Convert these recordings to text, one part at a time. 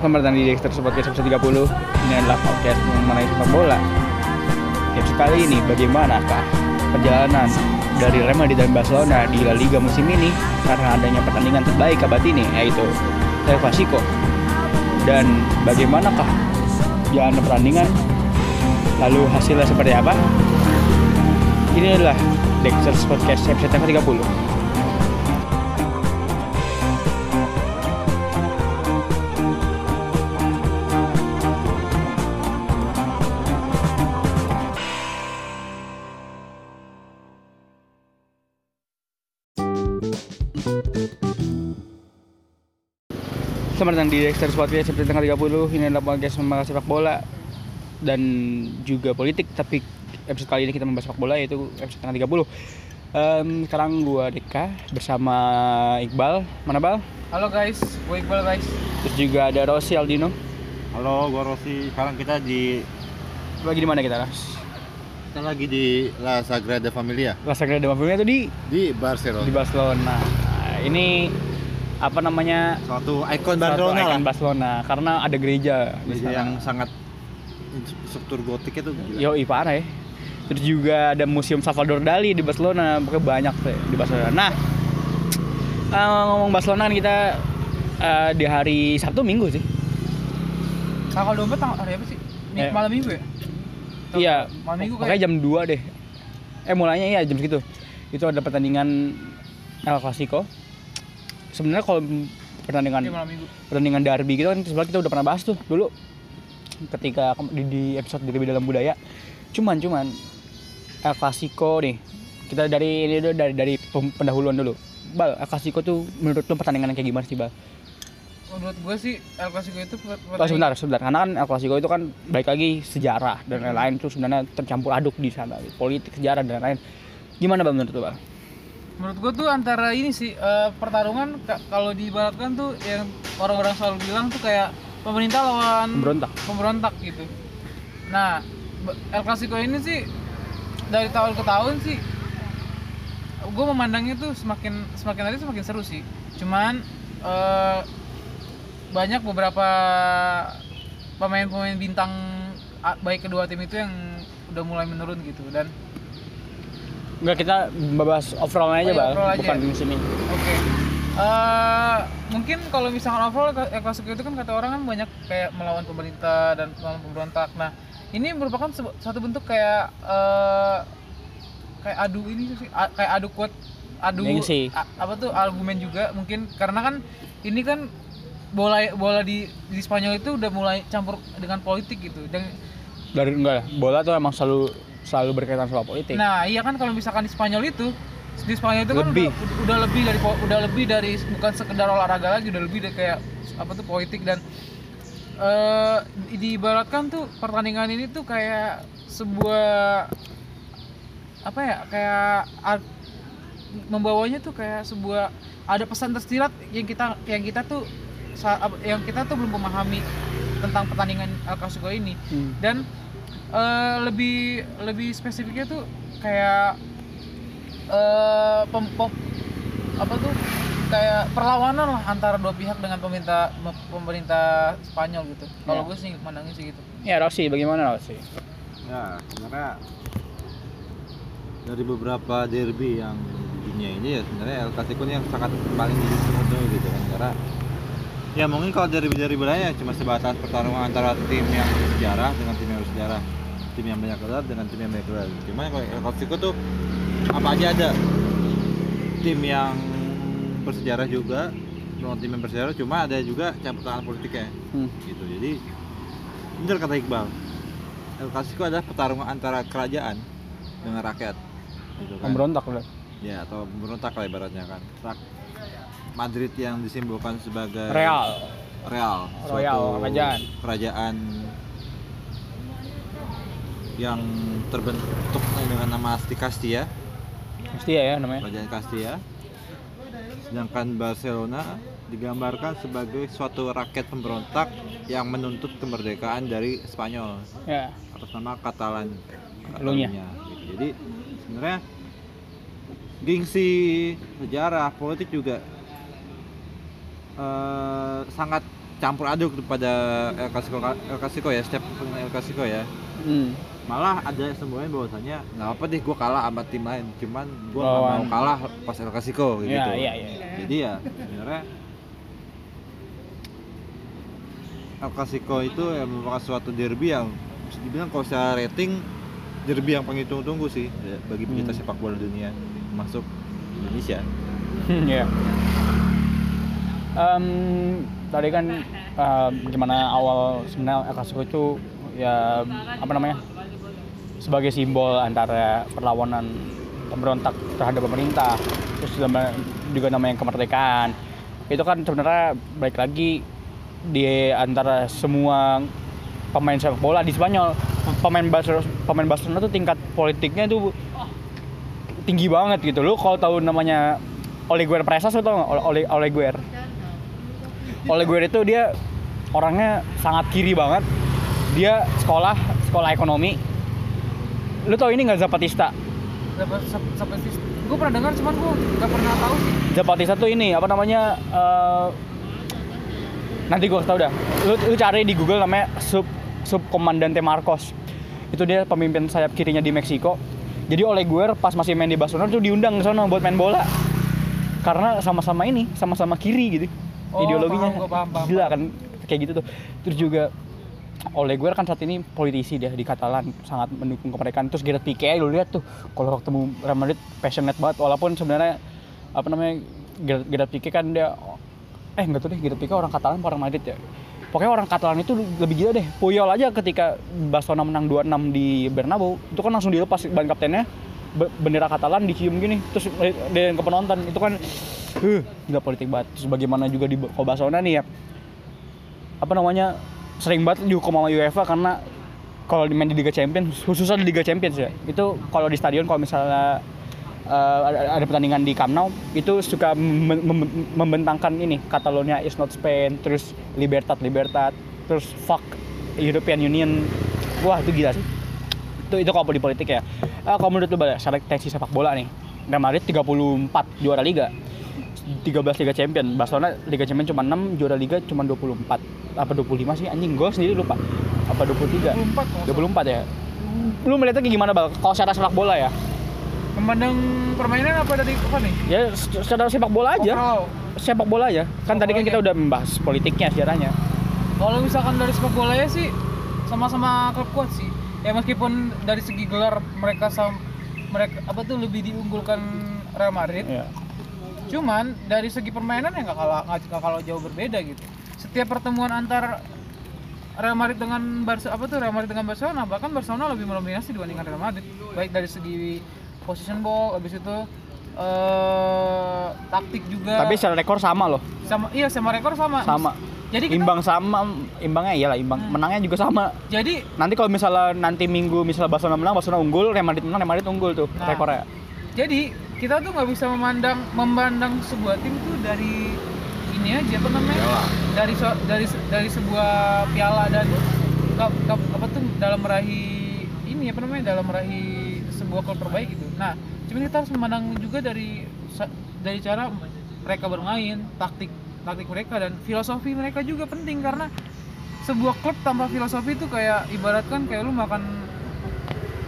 Selamat datang di Dexter Podcast episode 30 Ini adalah podcast mengenai sepak bola. Episode kali ini bagaimanakah perjalanan dari Real Madrid dan Barcelona di La Liga musim ini? Karena adanya pertandingan terbaik abad ini yaitu El Clasico. Dan bagaimanakah jalan pertandingan? Lalu hasilnya seperti apa? Ini adalah Dexter Podcast episode yang ke-30 Selamat datang di Dexter Podcast episode tanggal 30 Ini adalah podcast membahas sepak bola Dan juga politik Tapi episode kali ini kita membahas sepak bola yaitu episode tanggal 30 Em, Sekarang gua Deka bersama Iqbal Mana Bal? Halo guys, gue Iqbal guys. Terus juga ada Rossi Aldino Halo, gua Rosi. Sekarang kita di Lagi di mana kita Ros? kita lagi di La Sagrada Familia La Sagrada Familia itu di, di Barcelona. di Barcelona Nah, Ini apa namanya Suatu ikon Barcelona ikon lah. Barcelona karena ada gereja Gereja yang sangat struktur gotik itu gila. Yo, parah ya. Terus juga ada Museum Salvador Dali di Barcelona, pokoknya banyak deh di Barcelona. Nah, eh, ngomong Barcelona kan kita eh, di hari Sabtu Minggu sih. Tanggal 24 tanggal hari apa sih? Mi- Eh. Malam minggu ya? Iya. Malam minggu kayak. jam 2 deh. Eh mulainya iya jam segitu. Itu ada pertandingan El Clasico. Sebenarnya kalau pertandingan pertandingan derby gitu kan sebenarnya kita udah pernah bahas tuh dulu. Ketika ke- di, di episode derby dalam budaya. Cuman cuman El Clasico nih. Kita dari ini dulu dari dari pendahuluan dulu. Bal El Clasico tuh menurut lu pertandingan kayak gimana sih Bal? Menurut gue sih El Clasico itu per- Oh, sebentar sebentar. Karena kan El Clasico itu kan baik lagi sejarah dan lain-lain tuh sebenarnya tercampur aduk di sana. Politik sejarah dan lain-lain. Gimana Bal menurut lu Bal? Menurut gue tuh antara ini sih eh, pertarungan ka- kalau diibaratkan tuh yang orang-orang selalu bilang tuh kayak pemerintah lawan Pemberontak. pemberontak gitu. Nah, El Clasico ini sih dari tahun ke tahun sih gue memandangnya tuh semakin semakin hari semakin seru sih. Cuman eh, banyak beberapa pemain-pemain bintang baik kedua tim itu yang udah mulai menurun gitu dan Enggak kita bahas overall aja Oh iya, Bal, overall aja bukan ya? musim ini. Oke. Eh, mungkin kalau misalkan overall Clasico itu kan kata orang kan banyak kayak melawan pemerintah dan melawan pemberontak. Nah, ini merupakan satu bentuk kayak eh, kayak adu ini sih, kayak adu quote, adu Gengsi. a- apa tuh argumen juga mungkin karena kan ini kan bola bola di di Spanyol itu udah mulai campur dengan politik gitu. Dan Dari enggak bola tuh emang selalu selalu berkaitan sama politik. Nah, iya kan kalau misalkan di Spanyol itu di Spanyol itu kan Lebih. udah, udah lebih dari udah lebih dari bukan sekedar olahraga lagi, udah lebih dari kayak apa tuh politik dan eh diibaratkan tuh pertandingan ini tuh kayak sebuah apa ya kayak ar- membawanya tuh kayak sebuah ada pesan tersirat yang kita yang kita tuh yang kita tuh belum memahami tentang pertandingan Clasico ini Hmm. dan eh, lebih lebih spesifiknya tuh kayak eh pem- pem- apa tuh kayak perlawanan lah antara dua pihak dengan pemerintah me- pemerintah Spanyol gitu. Kalau Ya. gue sih mandangnya sih gitu. Ya Rossi, bagaimana Rossi? Ya, sebenarnya dari beberapa derby yang di dunia ini ya sebenarnya El Clasico ini yang sangat paling ditunggu gitu kan karena ya mungkin kalau dari dari belanya cuma sebatas pertarungan antara tim yang bersejarah dengan tim yang bersejarah tim yang banyak gelar dengan tim yang banyak gelar cuma kalau El Clasico tuh apa aja ada? Tim yang bersejarah juga non tim yang bersejarah cuma ada juga campur tangan politiknya. Hmm. gitu. Jadi bener kata Iqbal. El Clasico adalah pertarungan antara kerajaan dengan rakyat. Gitu kan. Pemberontak udah. ya atau pemberontak lah ibaratnya kan. Rak- Madrid yang disimbolkan sebagai Real. Real. Royal, kerajaan. kerajaan yang terbentuk dengan nama Asti Castilla Mesti ya, ya namanya. kerajaan Castilla sedangkan Barcelona digambarkan sebagai suatu rakyat pemberontak yang menuntut kemerdekaan dari Spanyol Ya. atas nama Katalan Elunya. Catalunya, gitu. jadi sebenarnya gengsi sejarah politik juga eh, sangat campur aduk pada El Clasico El Clasico ya setiap El Clasico ya Hmm. Malah ada yang semuanya bahwasanya nggak apa deh gue kalah sama tim lain cuman gue nggak mau kalah pas El Clasico gitu Iya, iya, iya. jadi ya sebenarnya El Clasico itu ya merupakan suatu derby yang bisa dibilang kalau secara rating derby yang paling tunggu-tunggu sih ya, bagi pecinta Hmm. sepak bola dunia masuk Indonesia Iya. Em, tadi kan em, gimana awal sebenarnya El Clasico itu ya apa namanya sebagai simbol antara perlawanan pemberontak terhadap pemerintah terus juga- juga namanya kemerdekaan. Itu kan sebenarnya baik lagi di antara semua pemain sepak bola di Spanyol. Pemain Barcelona pemain Barcelona tuh tingkat politiknya tuh tinggi banget gitu. Lu kalau tahu namanya Oleguer Presas lu tau nggak? Ole Oleguer Oleguer itu dia orangnya sangat kiri banget. Dia sekolah sekolah ekonomi lu tau ini nggak Zapatista? Sampai gue pernah dengar cuman gue nggak pernah tahu sih. Zapatista tuh ini apa namanya eh, nanti gua tau dah. Lu, lu cari di Google namanya sub sub komandante Marcos. Itu dia pemimpin sayap kirinya di Meksiko. Jadi oleh gue pas masih main di Barcelona tuh diundang ke sana buat main bola. Karena sama-sama ini sama-sama kiri gitu Oh, ideologinya. paham, paham, paham, gila kan kayak gitu tuh. Terus juga oleh gue kan saat ini politisi dia di Katalan sangat mendukung kemerdekaan. Terus Gerard Pique lu lihat tuh kalau ketemu Real Madrid passionate banget. Walaupun sebenarnya apa namanya Gerard, Gerard Pique kan dia eh enggak tuh deh Gerard Pique orang Katalan orang Madrid ya? Pokoknya orang Katalan itu lebih gila deh. Puyol aja ketika Barcelona menang 2-6 di Bernabeu itu kan langsung dilepas ban kaptennya. Be- bendera Katalan dicium gini terus dia ke penonton. Itu kan uh, nggak politik banget. Terus bagaimana juga di Barcelona nih ya apa namanya sering banget dihukum sama UEFA karena kalau main di Liga Champions khususnya di Liga Champions ya itu kalau di stadion kalau misalnya eh, ada, pertandingan di Camp Nou itu suka mem- mem- membentangkan ini Catalonia is not Spain terus Libertad Libertad terus fuck European Union. Wah itu gila sih. Itu itu kalau di politik ya. Eh, kalau menurut lu Bal, secara tensi sepak bola nih Real Madrid 34 juara Liga 13 Liga Champion. Barcelona Liga Champion cuma 6 juara Liga cuma 24 apa 25 sih? Anjing gue sendiri lupa. Apa 23 24 kalau 24 ya? Lu melihatnya kayak gimana bal? Kalau secara sepak bola ya? Memandang permainan apa dari apa nih? ya se- secara sepak bola aja. Overall. sepak bola aja. Kan tadi kan Sepak kita udah membahas politiknya sejarahnya. Kalau misalkan dari sepak bola ya sih sama-sama klub kuat sih. Ya meskipun dari segi gelar mereka sam mereka apa tuh lebih diunggulkan Real Madrid. ya Cuman dari segi permainan ya nggak kalah nggak kalah jauh berbeda gitu. Setiap pertemuan antar Real Madrid dengan Barca apa tuh Real Madrid dengan Barcelona bahkan Barcelona lebih mendominasi dibandingkan Real Madrid. Baik dari segi position ball habis itu eh taktik juga. Tapi secara rekor sama loh. Sama iya sama rekor sama. Sama. Jadi kita- imbang sama imbangnya iyalah imbang. Hmm. menangnya juga sama. Jadi nanti kalau misalnya nanti minggu misalnya Barcelona menang Barcelona unggul Real Madrid menang Real Madrid unggul tuh Nah. rekornya. Jadi kita tuh nggak bisa memandang memandang sebuah tim tuh dari ini aja apa namanya Piala. dari so- dari dari sebuah piala dan ka- ka- apa tuh dalam meraih ini apa namanya dalam meraih sebuah klub terbaik gitu nah cuman kita harus memandang juga dari dari cara mereka bermain taktik taktik mereka dan filosofi mereka juga penting karena sebuah klub tanpa filosofi itu kayak ibaratkan kayak lu makan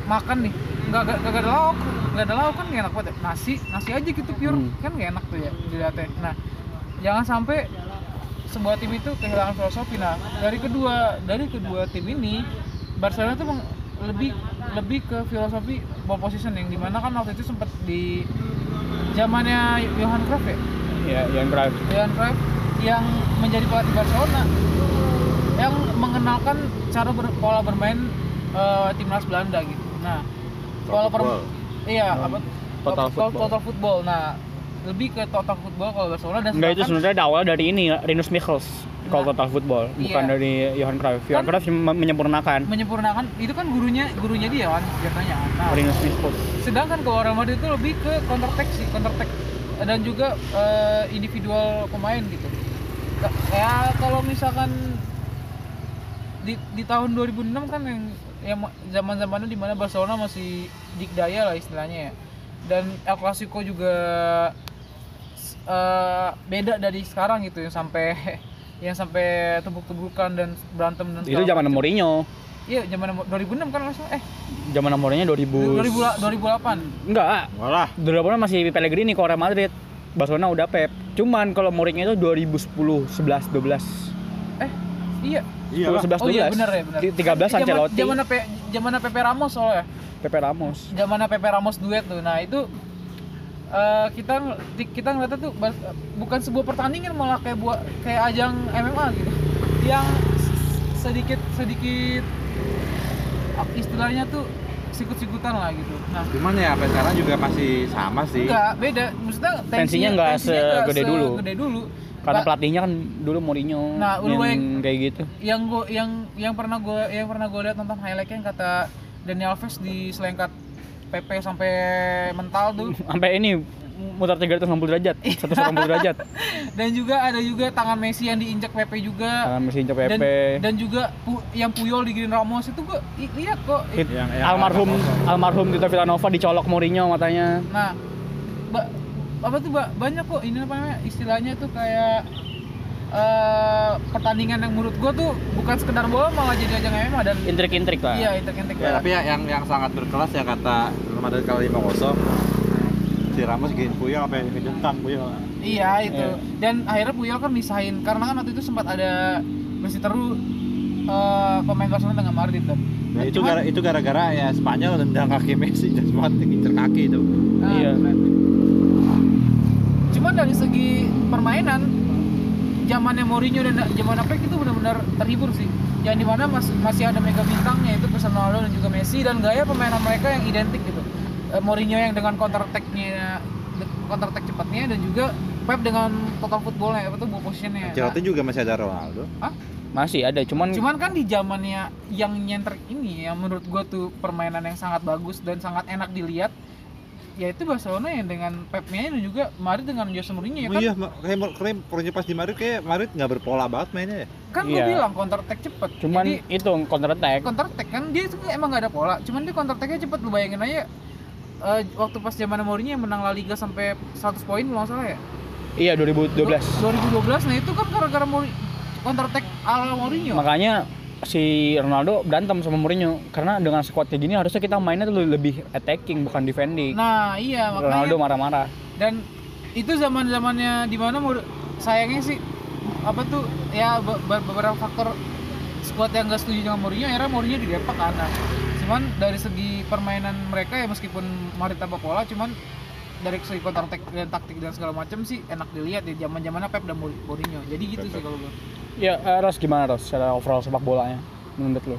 makan nih nggak nggak ada lauk nggak ada lauk kan nggak enak banget ya. nasi nasi aja gitu pure Hmm. kan nggak enak tuh ya dilihatnya nah jangan sampai sebuah tim itu kehilangan filosofi nah dari kedua dari kedua tim ini Barcelona tuh lebih lebih ke filosofi ball position yang di mana kan waktu itu sempat di zamannya Johan Cruyff ya ya yang drive Johan Cruyff yang menjadi pelatih Barcelona yang mengenalkan cara ber- pola bermain eh, timnas Belanda gitu. Nah, pola per Football. iya Hmm. apa Total to- football. total football. Nah, lebih ke total football kalau Barcelona dan Enggak itu sebenarnya awal dari ini Rinus Michels kalau Nah, total football bukan iya. dari Johan Cruyff Johan Kan- Cruyff cuma menyempurnakan menyempurnakan itu kan gurunya gurunya dia kan biasanya. Nah, Rinus Michels sedangkan kalau Real Madrid itu lebih ke counter attack sih, counter attack dan juga eh, individual pemain gitu. Ka- Ya kalau misalkan di, di tahun 2006 kan yang yang zaman zamannya di mana Barcelona masih dikdaya lah istilahnya ya. Dan El Clasico juga eh, beda dari sekarang gitu yang sampai yang sampai tebuk-tebukan dan berantem dan Itu zaman. Mourinho. Iya, zaman 2006 kan maksudnya. Eh, Zaman Mourinho 2000 2000 2008. Enggak, Enggak lah 2008 masih Pellegrini ke Real Madrid. Barcelona udah Pep. Cuman kalau Mourinho itu 2010, 11, 12. Iya. 10, Iya 11, 12. Oh iya benar ya, benar. Ti- 13 Zaman- Ancelotti, Zaman Pepe zaman Pepe Ramos soalnya. Pepe Ramos. Zaman Pepe Ramos duet tuh. Nah, itu eh, kita kita ngeliatnya tuh bukan sebuah pertandingan malah kayak buat kayak ajang MMA gitu. Yang sedikit sedikit istilahnya tuh sikut-sikutan lah gitu. Nah, Cuman ya sampai sekarang juga masih sama sih enggak beda. Maksudnya Tensinya nggak nggak segede dulu. segede dulu. Karena Ba- pelatihnya kan dulu Mourinho Nah, yang Uruguay- kayak gitu. yang gua yang yang pernah gue yang pernah gue lihat nonton highlightnya yang kata Daniel Alves di selengkat PP sampai mental tuh Sampai ini muter 360 derajat, 180 derajat. dan juga ada juga tangan Messi yang diinjak PP juga Tangan mesin injak dan Pepe. dan juga pu- yang Puyol di Ramos itu gue lihat kok Yang- yang almarhum almarhum Tito Villanova dicolok Mourinho matanya. nah apa tuh banyak kok ini apa namanya istilahnya tuh kayak eh, pertandingan yang menurut gue tuh bukan sekedar bola malah jadi ajang MMA dan Intrik-intrik lah. iya intek-intek Ya, tapi ya, yang yang sangat berkelas ya kata Real Madrid kali 5-0 si Ramos gini Puyol apa yang kejentang Puyol Iya itu. Iya. Dan akhirnya Puyol kan misahin karena kan waktu itu sempat ada masih teru eh, pemain Barcelona dengan Madrid kan. Nah, itu gara itu gara-gara ya Spanyol nendang kaki Messi dan semua ngincer kaki itu. Nah, Iya. Cuman dari segi permainan zamannya Mourinho dan zaman Pep itu benar-benar terhibur sih. Yang di mana mas, masih ada mega bintangnya itu Cristiano Ronaldo dan juga Messi dan gaya permainan mereka yang identik gitu. Eh, Mourinho yang dengan counter attack-nya counter attack cepatnya dan juga Pep dengan total footballnya apa tuh ball positionnya. Ancelotti juga masih ada Ronaldo. Masih ada, cuman Cuman kan di zamannya yang nyenter ini yang menurut gua tuh permainan yang sangat bagus dan sangat enak dilihat yaitu Barcelona yang dengan Pep-nya dan juga Madrid dengan Jose Mourinho ya Oh kan iya, kayak kayak pokoknya pas di Madrid kayak Madrid nggak berpola banget mainnya ya. kan gua Iya. bilang counter attack cepet cuman jadi itu counter attack. counter attack kan dia itu emang gak ada pola cuman dia counter attacknya cepet lu bayangin aja eh, waktu pas zaman Mourinho yang menang La Liga sampai 100 poin kalau nggak salah ya Iya 2012. 2012 nah itu kan gara-gara Mourinho counter attack ala Mourinho Makanya si Ronaldo berantem sama Mourinho karena dengan squad kayak gini harusnya kita mainnya tuh lebih attacking bukan defending. nah iya Ronaldo makanya marah-marah. dan itu zaman zamannya di mana sayangnya sih apa tuh ya be- be- beberapa faktor squad yang gak setuju dengan Mourinho akhirnya Mourinho didepak kan Nah, cuman dari segi permainan mereka ya meskipun Madrid tanpa pola cuman dari segi counter attack dan taktik dan segala macam sih enak dilihat di zaman zamannya Pep dan Mour- Mourinho jadi gitu sih kalau gue Ya, eh, Ros gimana Ros secara overall sepak bolanya menurut lo?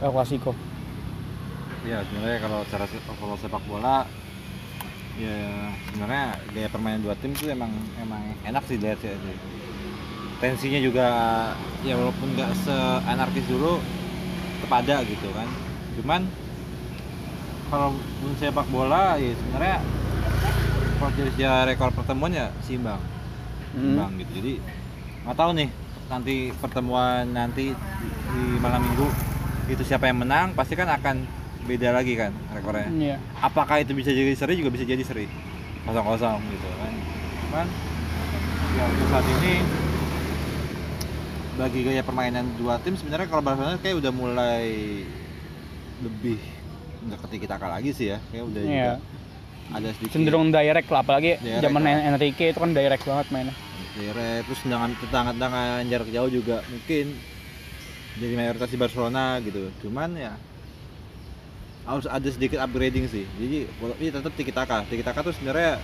El Clasico. Ya sebenarnya kalau secara se- kalau sepak bola ya sebenarnya gaya permainan dua tim tuh emang emang enak sih dilihat sih. Tensinya juga ya walaupun nggak se-anarkis dulu tetap ada gitu kan. Cuman kalau sepak bola ya sebenarnya kalau dari sejarah rekor pertemuan ya seimbang. Hmm. Seimbang gitu. Jadi nggak tahu nih nanti pertemuan nanti di malam minggu itu siapa yang menang pasti kan akan beda lagi kan rekornya Iya. apakah itu bisa jadi seri juga bisa jadi seri kosong kosong gitu kan cuman ya untuk saat ini bagi gaya permainan dua tim sebenarnya kalau Barcelona kayak udah mulai lebih mendekati kita lagi sih ya kayak udah juga Iya. ada sedikit Cenderung direct lah apalagi Direct zaman lah. Enrique itu kan direct banget mainnya. Direct, terus tendangan tendangan jarak jauh juga mungkin jadi mayoritas di Barcelona gitu cuman ya harus ada sedikit upgrading sih jadi ini tetap tiki taka tiki taka tuh sebenarnya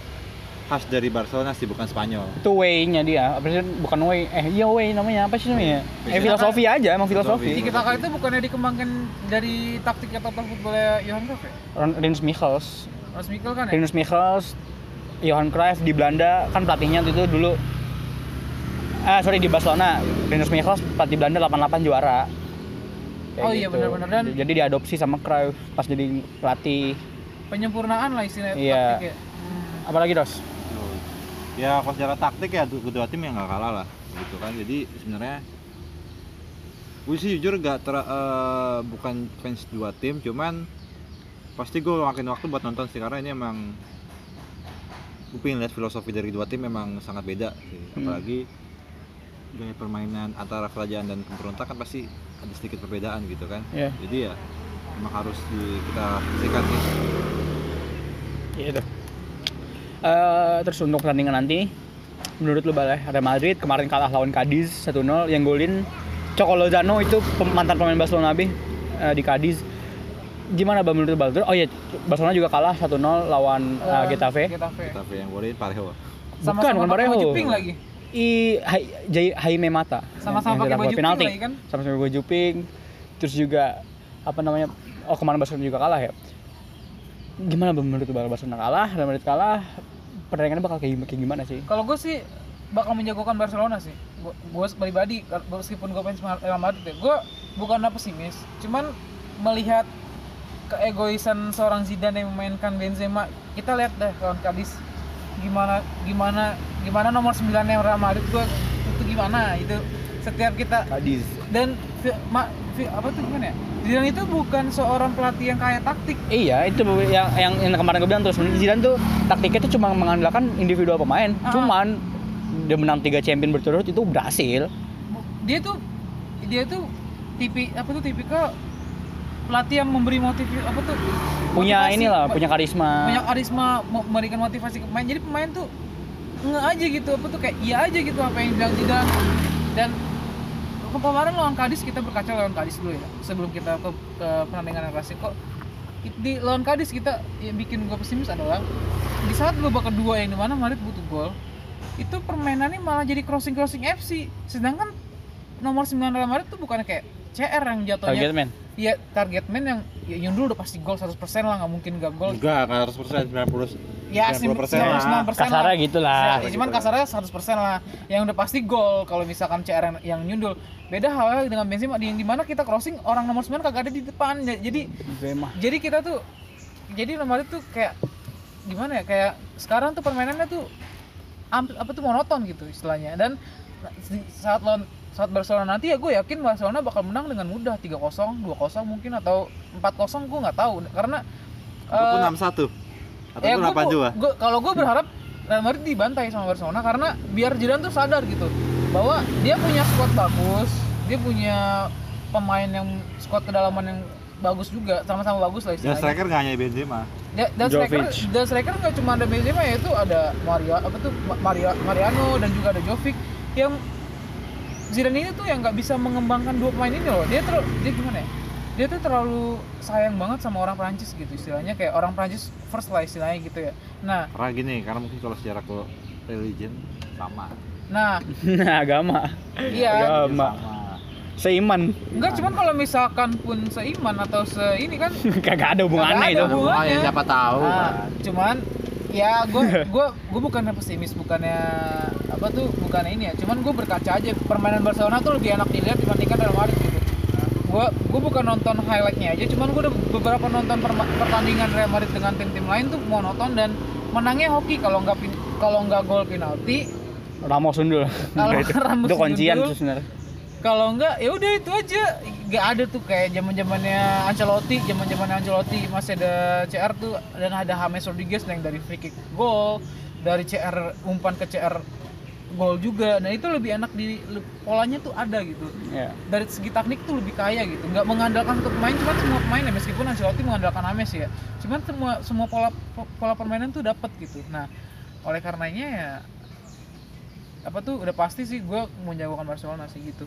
khas dari Barcelona sih bukan Spanyol Itu way-nya dia, apa sih bukan way, eh iya way namanya apa sih namanya? Eh Filosofi. filosofi aja, emang filosofi. Filosofi. Tiki Taka itu bukannya dikembangkan dari taktiknya total footballnya Johan Cruyff ya? Ron- Rinus Michels, Mas Mikkel kan ya? Rinus Michels, Johan Cruyff di Belanda kan pelatihnya itu dulu ah sorry di Barcelona Rinus Michels pelatih Belanda 88 juara Kayak Oh iya, benar-benar. Dan- jadi diadopsi sama Cruyff pas jadi pelatih Penyempurnaan lah istilahnya Iya. taktik ya. Apalagi dos ya kalau secara taktik ya du- kedua tim yang nggak kalah lah gitu kan jadi sebenarnya gue sih jujur gak ter eh, bukan fans dua tim cuman pasti gue makin waktu buat nonton sih karena ini emang gue pengen lihat filosofi dari dua tim memang sangat beda sih. Hmm. apalagi gaya permainan antara kerajaan dan pemberontak kan pasti ada sedikit perbedaan gitu kan Iya. jadi ya memang harus di, kita sikat sih Gitu. Eh, terus untuk pertandingan nanti, menurut lu Bal ya, Real Madrid kemarin kalah lawan Cadiz 1-0 yang golin Choco Lozano itu mantan pemain Barcelona B eh, di Cadiz. Gimana Bal menurut lu, Bal? Oh iya, Barcelona juga kalah 1-0 lawan eh, Getafe. Getafe. tapi yang golin Parejo Sama-sama bukan pakai Parejo. baju pink lagi. I Hai- Jai- Jaime Mata. Sama-sama pakai baju penalti. lagi kan? Sama-sama pakai baju pink. Terus juga apa namanya? Oh kemarin Barcelona juga kalah ya. Gimana menurut Bal? Barcelona kalah, Real Madrid kalah. Pertandingannya bakal kayak, gimana sih? Kalau gue sih bakal menjagokan Barcelona sih. Gue pribadi, meskipun gue fans Real Madrid ya, gue bukan pesimis. Cuman melihat keegoisan seorang Zidane yang memainkan Benzema, kita lihat deh kawan Kadis gimana gimana gimana nomor 9 yang Real Madrid gue itu gimana itu setiap kita Cadiz. Dan ma- fi- apa tuh gimana ya Zidane itu bukan seorang pelatih yang kaya taktik Iya, itu yang yang, yang kemarin gue bilang sebenarnya Zidane tuh taktiknya tuh cuma mengandalkan individual pemain. Ah. Cuman dia menang 3 champion berturut itu berhasil. dia tuh dia tuh tipi apa tuh tipikal pelatih yang memberi motif apa tuh Punya motivasi, inilah, punya karisma. banyak karisma memberikan motivasi ke pemain jadi pemain tuh nge aja gitu apa tuh kayak iya aja gitu apa yang bilang Zidane dan kemarin lawan Kadis kita berkaca lawan Kadis dulu ya sebelum kita ke, ke pertandingan Clasico di lawan Kadis kita yang bikin gue pesimis adalah di saat babak kedua yang di mana Madrid butuh gol itu permainannya malah jadi crossing crossing FC sedangkan nomor 9 Real Madrid tuh bukan kayak CR yang jatuhnya. Iya target man yang ya Yundul udah pasti gol 100% lah nggak mungkin gak gol enggak kan 100% 90 ya 90% 99% lah. lah. Kasarnya gitu lah. Ya, cuman kasarnya 100% lah. Yang udah pasti gol kalau misalkan CR yang, yang nyundul beda halnya dengan Benzema di yang di mana kita crossing orang nomor 9 kagak ada di depan. Jadi Benzema. jadi kita tuh jadi nomor itu kayak gimana ya kayak sekarang tuh permainannya tuh apa tuh monoton gitu istilahnya. Dan saat lawan saat Barcelona nanti ya gue yakin Barcelona bakal menang dengan mudah. 3-0, 2-0 mungkin atau 4-0 gue nggak tahu. Karena ataupun eh, 61 ya ataupun gue 82 gue kalau gue berharap Real Madrid dibantai sama Barcelona karena biar Zidane tuh sadar gitu bahwa dia punya squad bagus dia punya pemain yang squad kedalaman yang bagus juga sama-sama bagus lah dan istilahnya. striker nggak hanya Benzema. Ya, dan striker dan striker nggak cuma ada Benzema ya itu ada Maria apa tuh Ma- Maria Mariano dan juga ada Jovic yang Zidane ini tuh yang nggak bisa mengembangkan dua pemain ini loh dia terlalu dia gimana ya dia tuh terlalu sayang banget sama orang Prancis gitu istilahnya kayak orang Prancis first lah istilahnya gitu ya nah karena gini karena mungkin kalau secara ke religion sama nah Nah, agama. iya Agama. sama Seiman. enggak cuman kalau misalkan pun seiman atau se ini kan Kagak ada hubungannya itu. Hubungannya siapa tahu Nah, kan cuman ya gue gue gue bukannya pesimis bukannya apa tuh bukannya ini ya cuman gue berkaca aja permainan Barcelona tuh lebih enak dilihat dibandingkan Real Madrid gitu gue gue bukan nonton highlightnya aja cuman gue udah beberapa nonton pertandingan Real Madrid dengan tim-tim lain tuh monoton dan menangnya hoki kalau nggak kalau nggak gol penalti Ramos sundul. Kalau itu, Ramos itu kuncian sebenarnya. Kalau enggak ya udah itu aja. Nggak ada tuh kayak zaman zamannya Ancelotti zaman zamannya Ancelotti masih ada CR tuh. Dan ada James Rodriguez yang dari free kick gol dari CR umpan ke CR gol juga. Nah itu lebih enak di polanya tuh ada gitu. Ya. dari segi teknik tuh lebih kaya gitu. Nggak mengandalkan satu pemain cuman semua pemain ya meskipun Ancelotti mengandalkan James ya. Cuman semua semua pola pola permainan tuh dapat gitu. Nah oleh karenanya ya apa tuh udah pasti sih gue menjagokan Barcelona sih gitu.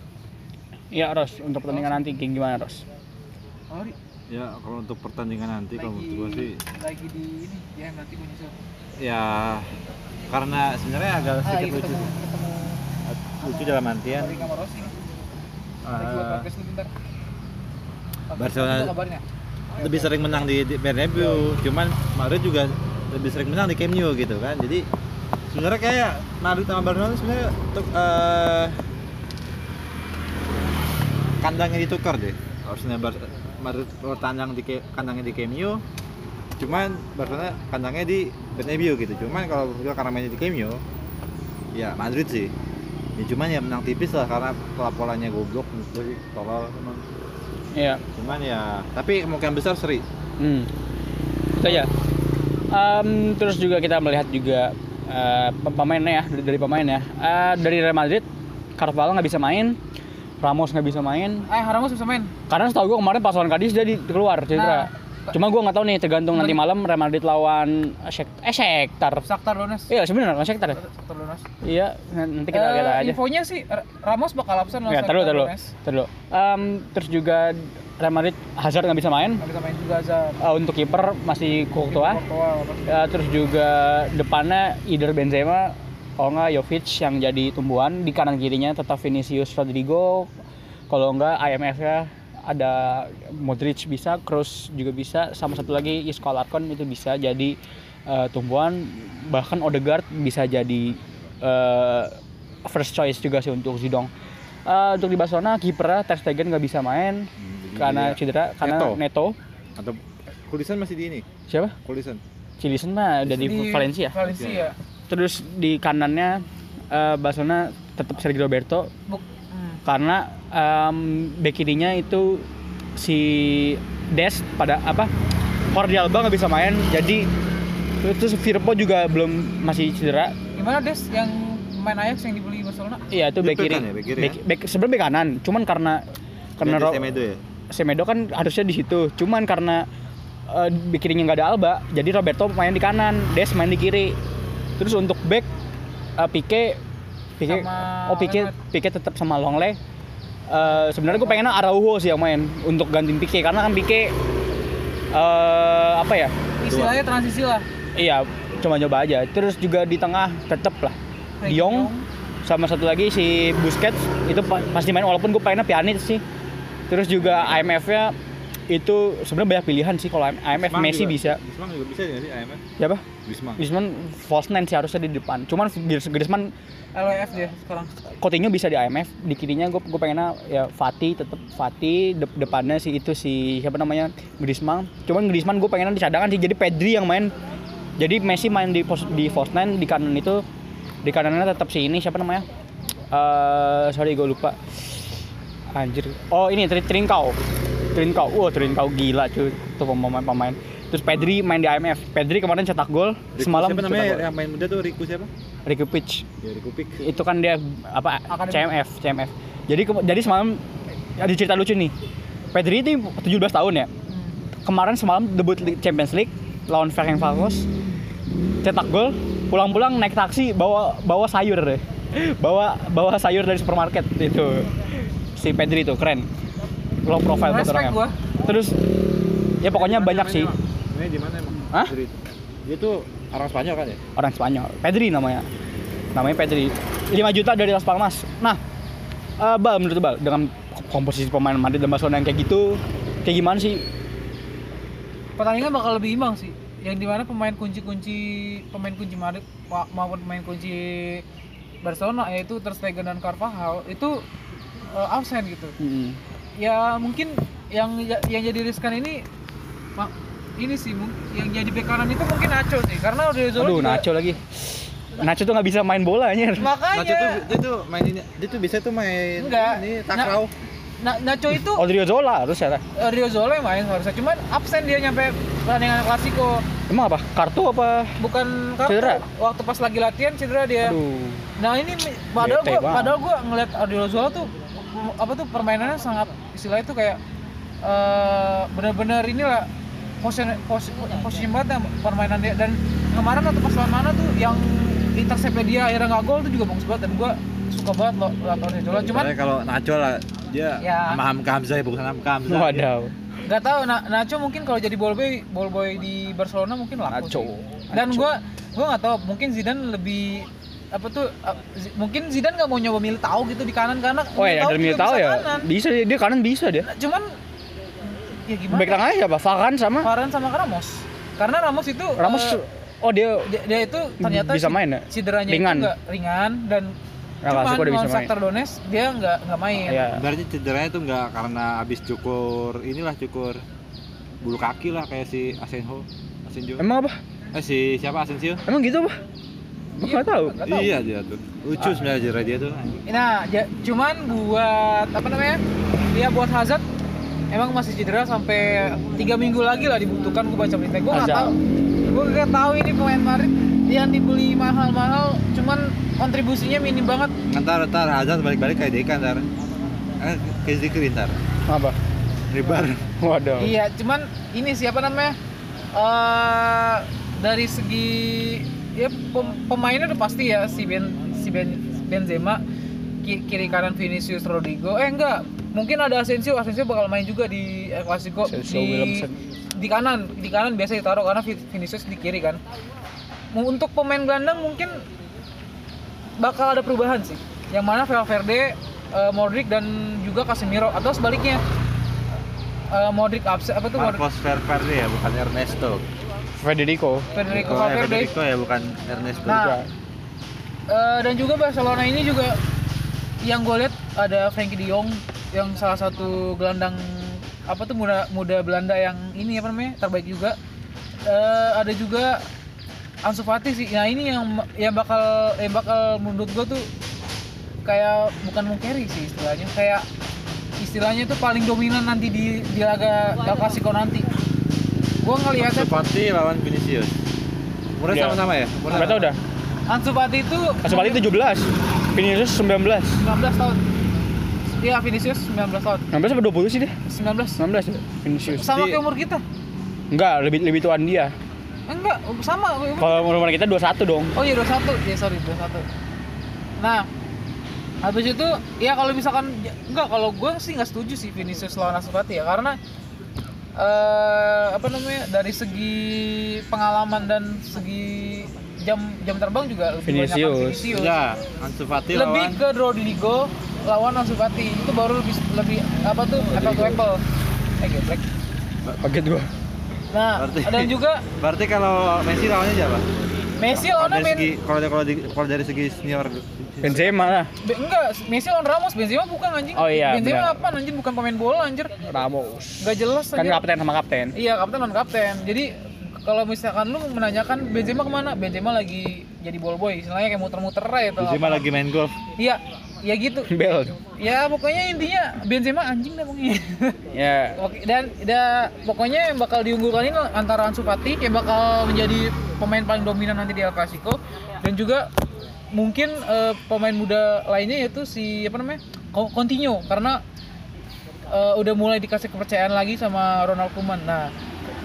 Iya, Ros, untuk pertandingan nanti kayak gimana, Ros? Oh, ya kalau untuk pertandingan nanti kalau lagi, menurut gue sih lagi di ini ya nanti gue nyusul. ya karena sebenarnya agak Ah, sedikit iya, lucu ketemu ketemu lucu dalam artian eh. Oke, Barcelona- kabarnya. lebih sering menang di, di Bernabeu cuman Madrid juga lebih sering menang di Camp Nou gitu kan. Jadi sebenarnya kayak Madrid sama Barcelona sebenarnya untuk eh, kandangnya ditukar deh harusnya Bar- Madrid bertandang di kandangnya di Camp Nou cuman Barcelona kandangnya di Bernabeu gitu cuman kalau juga karena mainnya di Camp Nou ya Madrid sih ya cuman ya menang tipis lah karena pola polanya goblok gue sih tolol emang Iya. cuman ya tapi kemungkinan besar seri Hmm. Itu aja. Em, terus juga kita melihat juga eh, pemainnya ya dari, dari pemain ya. Eh, dari Real Madrid Carvalho nggak bisa main, Ramos nggak bisa main. Eh, Ramos bisa main. Karena setahu gue kemarin pas lawan Cadiz dia di, keluar cedera. Nah. Cuma gue nggak tahu nih tergantung nanti malam Real Madrid lawan Shek eh Shakhtar. Shakhtar Donetsk. Iya sebenarnya lawan Shakhtar. ya? Shakhtar Donetsk. Iya nanti kita Eh, lihat aja. Infonya sih Ramos bakal absen lawan Ya, terus Shakhtar Donetsk. terus. Em, terus juga Real Madrid Hazard nggak bisa main. Nggak bisa main juga Hazard. Eh, untuk kiper masih Courtois. Ya, terus juga depannya either Benzema kalau nggak Jovic yang jadi tumbuhan di kanan kirinya tetap Vinicius Rodrigo kalau nggak IMF ya ada Modric bisa Kroos juga bisa sama satu lagi Isco Alarcon itu bisa jadi eh, tumbuhan bahkan Odegaard bisa jadi eh, first choice juga sih untuk Zidong Eh, untuk di Barcelona kipernya Ter Stegen nggak bisa main Hmm, karena dia- cedera karena Neto. Neto, atau Kulisan masih di ini. siapa Kulisan. Cilisen mah udah di, Valencia Valencia. Terus di kanannya eh, Barcelona tetap Sergio Roberto Buk. Karena em, back kirinya itu si Des pada apa Jordi Alba nggak bisa main jadi terus Firpo juga belum masih cedera. Gimana Des? Yang main Ajax yang dibeli Barcelona? iya itu back kiri. kan ya, back kiri back, back- sebenarnya back kanan. Cuman karena karena Ro- Semedo ya. Semedo kan harusnya di situ. Cuman karena eh, back kirinya nggak ada Alba jadi Roberto main di kanan Des main di kiri. Terus untuk back eh, Pique Sama oh Lenglet. Pique tetap sama Longley Eh, sebenarnya gue pengennya Araujo sih yang main untuk gantiin Pique karena kan Pique eh apa ya Istilahnya transisi lah. iya cuma nyoba aja terus juga di tengah tetep lah Diong Diong. sama satu lagi si Busquets itu pa- pasti main walaupun gue pengennya Pjanic sih terus juga IMF-nya itu sebenarnya banyak pilihan sih kalau IMF Griezmann Messi juga. bisa. Griezmann juga bisa nggak sih IMF? siapa Griezmann. Griezmann false nine sih harusnya di depan. Cuman Griez- Griezmann LWF dia sekarang. Coutinho bisa di IMF di kirinya gue gue pengennya ya Fati tetap Fati. De- depannya si itu si siapa namanya? Griezmann. Cuman Griezmann gue pengennya di cadangan sih. Jadi Pedri yang main. Jadi Messi main di pos di false nine di kanan itu. Di kanannya tetap si ini siapa namanya? Eh sorry gue lupa. Anjir. Oh ini Tri- Trincao wah Trincao gila cuy. Tuh pemain pemain terus Pedri main di IMF Pedri kemarin cetak gol. Riku- semalam siapa namanya yang main muda tuh? Riku siapa? Ricky Puig Ya Riku Pik. itu kan dia apa Akademi. CMF CMF jadi ke- jadi semalam ada cerita lucu nih. Pedri itu 17 tahun ya. Hmm. kemarin semalam debut di Champions League lawan Ferencváros cetak gol pulang-pulang naik taksi bawa bawa sayur deh. Bawa bawa sayur dari supermarket itu. Si Pedri itu keren low profile buat Respect orangnya gua. terus ya pokoknya Di mana banyak sih? Mainnya di mana emang? Hah? Dia tuh orang Spanyol kan ya? orang Spanyol Pedri namanya namanya Pedri 5 juta dari Las Palmas nah eh, Bal menurut Bal dengan komposisi pemain Madrid dan Barcelona yang kayak gitu kayak gimana sih Pertandingan bakal lebih imbang sih. Yang di mana pemain kunci-kunci pemain kunci Madrid ma- maupun pemain kunci Barcelona yaitu Ter Stegen dan Carvajal itu eh, absen gitu. Mm. Ya mungkin yang yang jadi riskan ini ini sih mung- yang jadi bek kanan itu mungkin Nacho sih karena Odriozola aduh juga Nacho lagi. Nacho tuh nggak bisa main bola anjir. Makanya. Nacho tuh dia tuh main ini, dia tuh bisa tuh main Enggak. ini takraw. Na- Nacho itu Odriozola harus ya eh, Riozola yang main harusnya cuman absen dia nyampe pertandingan klasiko emang apa? Kartu apa? Bukan kartu. Cedera? waktu pas lagi latihan cedera dia. Aduh. Nah ini padahal banget. padahal gua ngeliat Odriozola tuh apa tuh permainannya sangat istilahnya tuh kayak eh bener-bener inilah posisi posisi posisi banget ya permainan dia dan kemarin waktu pas lawan mana tuh yang interceptnya dia akhirnya nggak gol tuh juga bagus banget dan gua suka banget lo liat Odriozola cuman kalau Nacho lah dia Ya. sama Hamka Hamzah ya bukan Hamka Hamzah. wadaw nggak tahu Na Nacho mungkin kalau jadi ball boy ball boy di Barcelona mungkin laku Nacho. sih. dan Nacho. gua gua nggak tahu mungkin Zidane lebih apa tuh uh, mungkin Zidane nggak mau nyoba Militao gitu di kanan karena oh ya juga Militao bisa ya kanan. bisa dia, dia kanan bisa dia Nah, cuman ya gimana back tengahnya siapa Varane sama Varane sama Ramos karena Ramos itu Ramos eh, oh dia dia, dia itu ternyata bisa main ya? cederanya Ringan. itu nggak ringan dan Nah, cuman dia bisa main. Donetsk dia nggak nggak main ya Sebenarnya cederanya tuh nggak karena abis cukur inilah cukur bulu kaki lah kayak si Asenjo. Asenjo. emang apa Eh si siapa Asensio? emang gitu apa Gua nggak tahu tahu. Iya dia tuh. Lucu sebenarnya cedera dia tuh. Nah, ja- cuman buat apa namanya? Ya buat Hazard emang masih cedera sampai tiga minggu lagi lah dibutuhkan gue baca berita gue nggak tahu gue nggak tahu ini pemain Madrid yang dibeli mahal-mahal cuman kontribusinya minim banget Ntar ntar Hazard balik-balik kayak Dekan ntar. Eh, kayak Zikri ntar. Apa? Ribar. Waduh. iya cuman ini siapa namanya eh dari segi ya pem- pemainnya udah pasti ya si Ben si Ben Benzema. Ki- kiri kanan Vinicius Rodrigo. Eh enggak. Mungkin ada Asensio. Asensio bakal main juga di El Clasico. Asensio, di Williamson. di kanan. Di kanan biasa ditaruh karena Vi- Vinicius di kiri kan. Untuk pemain gelandang mungkin bakal ada perubahan sih. Yang mana Valverde eh, Modric dan juga Casemiro. Atau sebaliknya Eh, Modric absen apa tuh Modric? Marcos Valverde ya, bukan Ernesto. Federico. Federico Eh, Valverde Federico ya, bukan Ernesto. Nah, eh, dan juga Barcelona ini juga yang gue lihat ada Frankie De Jong yang salah satu gelandang apa tuh muda muda Belanda yang ini apa namanya terbaik juga. Eh, ada juga Ansu Fati sih. Nah ini yang yang bakal yang bakal menurut gue tuh kayak bukan carry sih istilahnya kayak istilahnya tuh paling dominan nanti di di laga El Clasico nanti. Gue ngelihatnya Ansu Fati lawan Vinicius. Umurnya Iya. sama-sama ya? Umurnya Enggak tahu dah. Ansu Fati itu Ansu Fati 17. Vinicius 19. 19 tahun. Iya, Vinicius 19 tahun. 19 apa 20 sih dia? 19. 19 ya? Vinicius. Sama kayak umur kita. Enggak, lebih lebih tuan dia. Enggak, sama. umur- Kalau umur kita 21 dong. Oh iya 21. Ya sorry, 21. Nah, habis itu ya kalau misalkan enggak kalau gue sih nggak setuju sih Vinicius lawan Ansu Fati ya karena eh apa namanya dari segi pengalaman dan segi jam jam terbang juga lebih banyak Vinicius. Vinicius. Ya, Ansu Fati lebih lawan ke Rodrigo lawan Ansu Fati itu baru lebih lebih apa tuh apple to apple eh geblek Kaget gua. nah Berarti- dan juga Berarti kalau Messi lawannya siapa? Messi Kalau lawan dari segi kalau kalau dari segi senior Benzema lah. Be- enggak Messi lawan Ramos Benzema bukan anjing Oh iya, Benzema benar. apa anjing bukan pemain bola anjir Ramos. nggak jelas Kan anjir. kapten sama kapten. iya kapten non kapten jadi kalau misalkan lu menanyakan Benzema ke mana Benzema lagi jadi ball boy istilahnya kayak muter-muter aja atau Benzema apa. lagi main golf. iya ya gitu Bel. ya pokoknya intinya Benzema anjing dah pokoknya Ya. Oke, dan da, pokoknya yang bakal diunggulkan ini antara Ansu Fati yang bakal menjadi pemain paling dominan nanti di El Clasico dan juga mungkin eh, pemain muda lainnya yaitu si apa namanya Co- Coutinho karena eh, udah mulai dikasih kepercayaan lagi sama Ronald Koeman. Nah,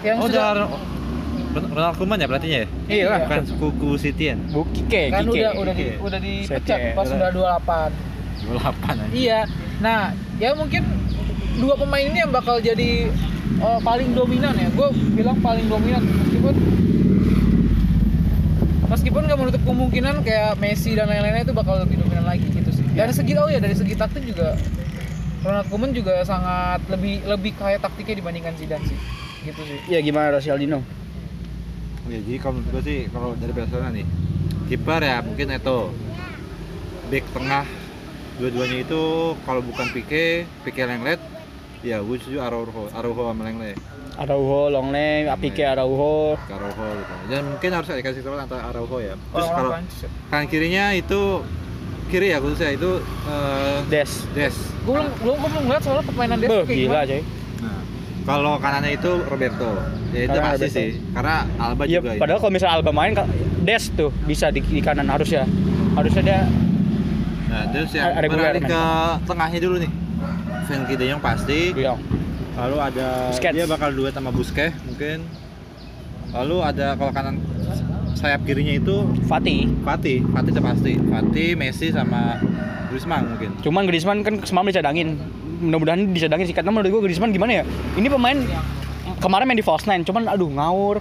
yang Oh, sudah udah Ron- Ronald Koeman ya pelatihnya ya? Iya lah. Bukan kuku Sitien. Bu Kike, kan Kike. udah udah di, udah dipecat Sete. pas sudah 28. 28 aja. Iya. Nah, ya mungkin dua pemain ini yang bakal jadi eh, paling dominan ya. Gue bilang paling dominan meskipun meskipun nggak menutup kemungkinan kayak Messi dan lain-lainnya itu bakal lebih dominan lagi gitu sih. Dari segi oh ya dari segi taktik juga Ronald Koeman juga sangat lebih lebih kaya taktiknya dibandingkan Zidane sih. Gitu sih. Ya gimana Rosialdino? Ya, jadi kalau menurut gue sih kalau dari Barcelona nih kiper ya mungkin Eto. Back tengah dua-duanya itu kalau bukan Pique, Pique Lenglet, ya gue setuju Araujo, Araujo sama Lenglet. Araujo, Longley, Apike Araujo. Araujo gitu. Dan mungkin harus dikasih tahu antara Araujo ya. Terus Orang-orang kalau kanan kirinya itu kiri ya khususnya itu eh, Des. Des. Gue belum belum belum lihat soalnya permainan dia Beuh, kayak gila gimana. coy. Nah, kalau kanannya itu Roberto. Ya itu Kanan pasti Roberto. sih. Karena Alba Iya, juga. padahal kalau misalnya Alba main Des tuh bisa di, di kanan harusnya. Harusnya dia Nah, terus yang Ada beralih Guerrero, ke tengahnya dulu nih. Frenkie De Jong pasti. bilang Lalu ada Busquets. dia bakal duet sama Busquets mungkin. Lalu ada kalau kanan sayap kirinya itu Fatih. Fatih, Fatih itu pasti. Fatih, Messi sama Griezmann mungkin. Cuman Griezmann kan semalam dicadangin. Mudah-mudahan dicadangin sih. Karena menurut gua Griezmann gimana ya? Ini pemain kemarin main di false nine, cuman aduh ngawur.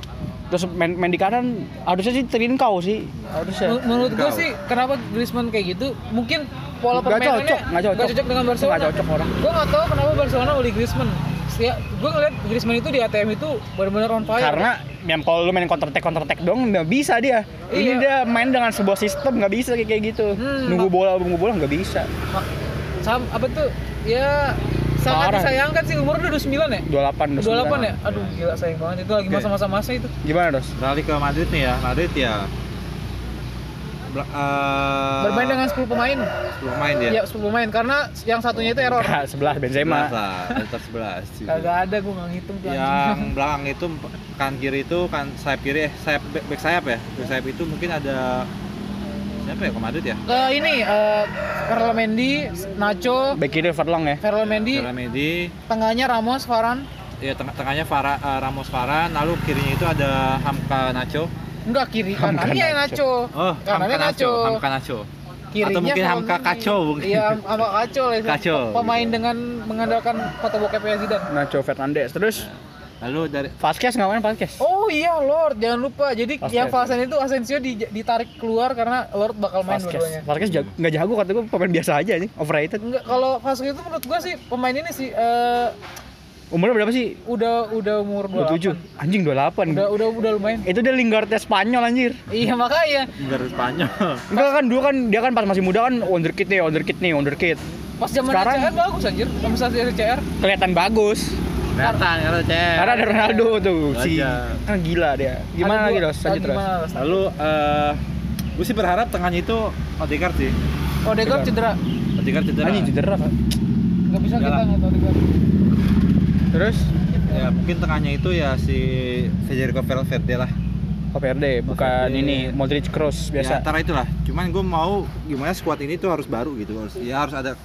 Terus main, main di kanan harusnya sih kau sih. Harusnya. Men- Menurut gue Kau. sih kenapa Griezmann kayak gitu? Mungkin pola Nggak permainannya cocok, nggak cocok. dengan Barcelona. Nggak cocok orang. Gue nggak tahu kenapa Barcelona beli Griezmann. Ya, gue ngeliat Griezmann itu di ATM itu benar-benar on fire. Karena yang kalau lu main counter attack counter attack dong nggak bisa dia. Ini Iya. dia main dengan sebuah sistem nggak bisa kayak gitu. Hmm, nunggu bola nunggu bola nggak bisa. Sam apa tuh? Ya sangat Parah. disayangkan sih umurnya udah 29 ya? 28 28 ya? Aduh gila sayang banget itu lagi masa-masa masa itu. Gimana, Dos? Beralih ke Madrid nih ya. Madrid ya Eh, Bermain dengan 10 pemain. 10 pemain. Ya, 10 pemain karena yang satunya itu error. Kak, sebelah Benzema. 11 lah, tetap 11. sih. Kagak ada gua nggak ngitung tuh yang belakang itu kan kiri itu kan sayap kiri eh sayap back, back sayap ya back sayap itu mungkin ada siapa ya ke Madrid ya Ke ini eh Ferland Mendy, Nacho, Back kiri Verlong ya. Ferland Mendy, Mendy tengahnya Ramos, Varane. ya tengah tengahnya Farah, eh, Ramos Varane lalu kirinya itu ada Hamka Nacho Enggak kiri Hamka kanannya Nacho. Nacho. oh Kanannya Hamka Nacho Nacho. Hamka Nacho Kirinya atau mungkin Hamka. Kaco mungkin Iya, Hamka Kaco lah. Kaco, Pemain gitu. dengan mengandalkan foto bokepnya Zidane. Nacho Fernandes. Terus lalu dari Vasquez nggak main Vasquez. Oh iya Lord, jangan lupa. Jadi Vasquez. yang Valsen itu Asensio di- ditarik keluar karena Lord bakal main Vasquez. dua-duanya. Vasquez jago, nggak jago kata gue pemain biasa aja nih, overrated. Enggak, kalau Vasquez itu menurut gua sih pemain ini sih eh, Umurnya berapa sih? udah udah umur 27. 28. Anjing 28. Udah udah udah lumayan. Itu dia Lingardnya Spanyol anjir. Iya makanya Enggak Spanyol Enggak kan dulu kan dia kan pas masih muda kan wonderkid nih, wonderkid nih, wonderkid. pas zaman Sekarang- CR bagus anjir. Kalau misalnya dari CR Kelihatan bagus. kelihatan kalau cek Karena ada Ronaldo tuh si Aja. kan gila dia. Gimana lagi dua- Dos? Lanjut terus. lalu eh gue sih berharap tengahnya itu Odegaard sih Odegaard cedera. Odegaard cedera Anjing cedera kan. Enggak bisa Enggak kita nggak tahu Odegaard. Terus ya mungkin tengahnya itu ya si Federico Valverde lah Valverde bukan Valverde. ini Modric Kroos Ya, biasa. antara itulah. Cuman gue mau gimana squad ini tuh harus baru gitu. Harus ya harus ada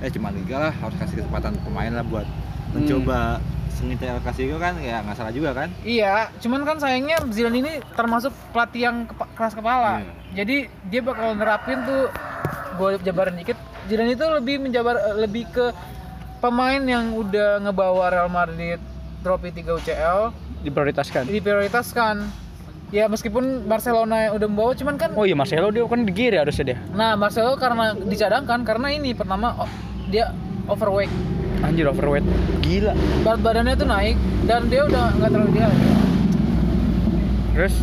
eh cuma liga lah, harus kasih kesempatan pemain lah buat Hmm. mencoba sengit El Clasico kan ya nggak salah juga kan. Iya, cuman kan sayangnya Zidane ini termasuk pelatih yang kepa- keras kepala. Iya. Jadi dia bakal nerapin tuh gue jabarin dikit. Zidane itu lebih menjabar eh, lebih ke pemain yang udah ngebawa Real Madrid trofi 3 UCL diprioritaskan. diprioritaskan. Ya meskipun Barcelona yang udah membawa cuman kan Oh iya Marcelo dia kan di kiri harusnya dia. nah Marcelo karena dicadangkan karena ini pertama oh, dia overweight. Anjir overweight. Gila. Berat badannya tuh naik dan dia udah nggak terlalu dia. Terus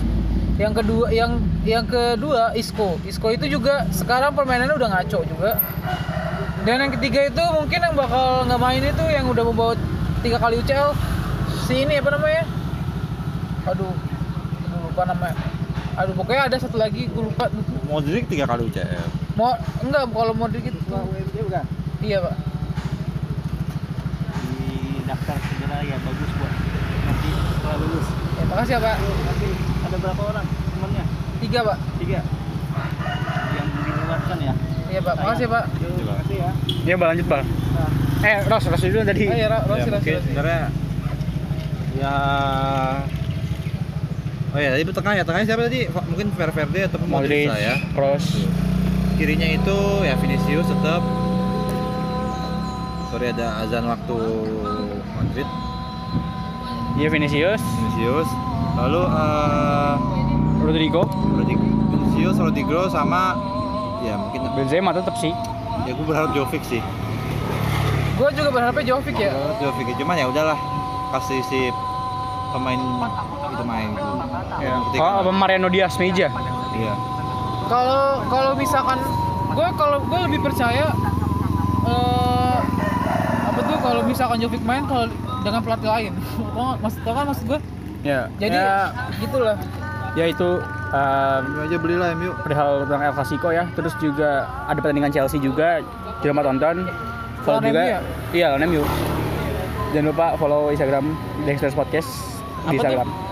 Yang kedua, yang yang kedua Isco. Isco itu juga sekarang permainannya udah ngaco juga. Dan yang ketiga itu mungkin yang bakal nggak main itu yang udah membawa tiga kali UCL. Si ini apa namanya? Aduh, aduh lupa namanya. Aduh pokoknya ada satu lagi gue lupa. Modric tiga kali UCL. Mau enggak kalau mau dikit Iya pak. di daftar segera ya bagus buat nanti setelah lulus Ya, makasih ya pak. nanti ada berapa orang temannya Tiga pak. tiga yang dilewatkan ya Iya pak. Makasih ya, pak. Coba. makasih ya dia Bang, lanjut bang. Eh Ros, Ros dulu tadi. Ah, ya, Ra- Ya, Rossi, Rossi, mungkin Rossi. sebenarnya ya Oh ya, tadi tengah ya, tengahnya siapa tadi? Mungkin Valverde atau Modric ya. Kroos. Kirinya itu ya Vinicius tetap. Sorry ada azan waktu Madrid. Iya Vinicius, Vinicius. Lalu eh Rodrigo, Rodrigo, Vinicius, Rodrigo sama ya Benzema tetap sih. ya gue berharap Jovic sih. Gue juga berharapnya Jovic ya. Berharap Jovic cuman ya udahlah kasih si pemain itu main gitu. Ya. Oh, apa Mariano Diaz meja? Iya. kalau kalau misalkan gue kalau gue lebih percaya eh apa tuh kalau misalkan Jovic main kalau dengan pelatih lain maksud kan maksud gue Ya. jadi ya, gitulah ya itu um, aja belilah MU. perihal tentang El Clasico ya. Terus juga ada pertandingan Chelsea juga. Jangan lupa tonton. Follow Lawan juga. MU ya? Iya, lawan MU. Jangan lupa follow Instagram Dexter's Podcast Apa di tuh? Instagram.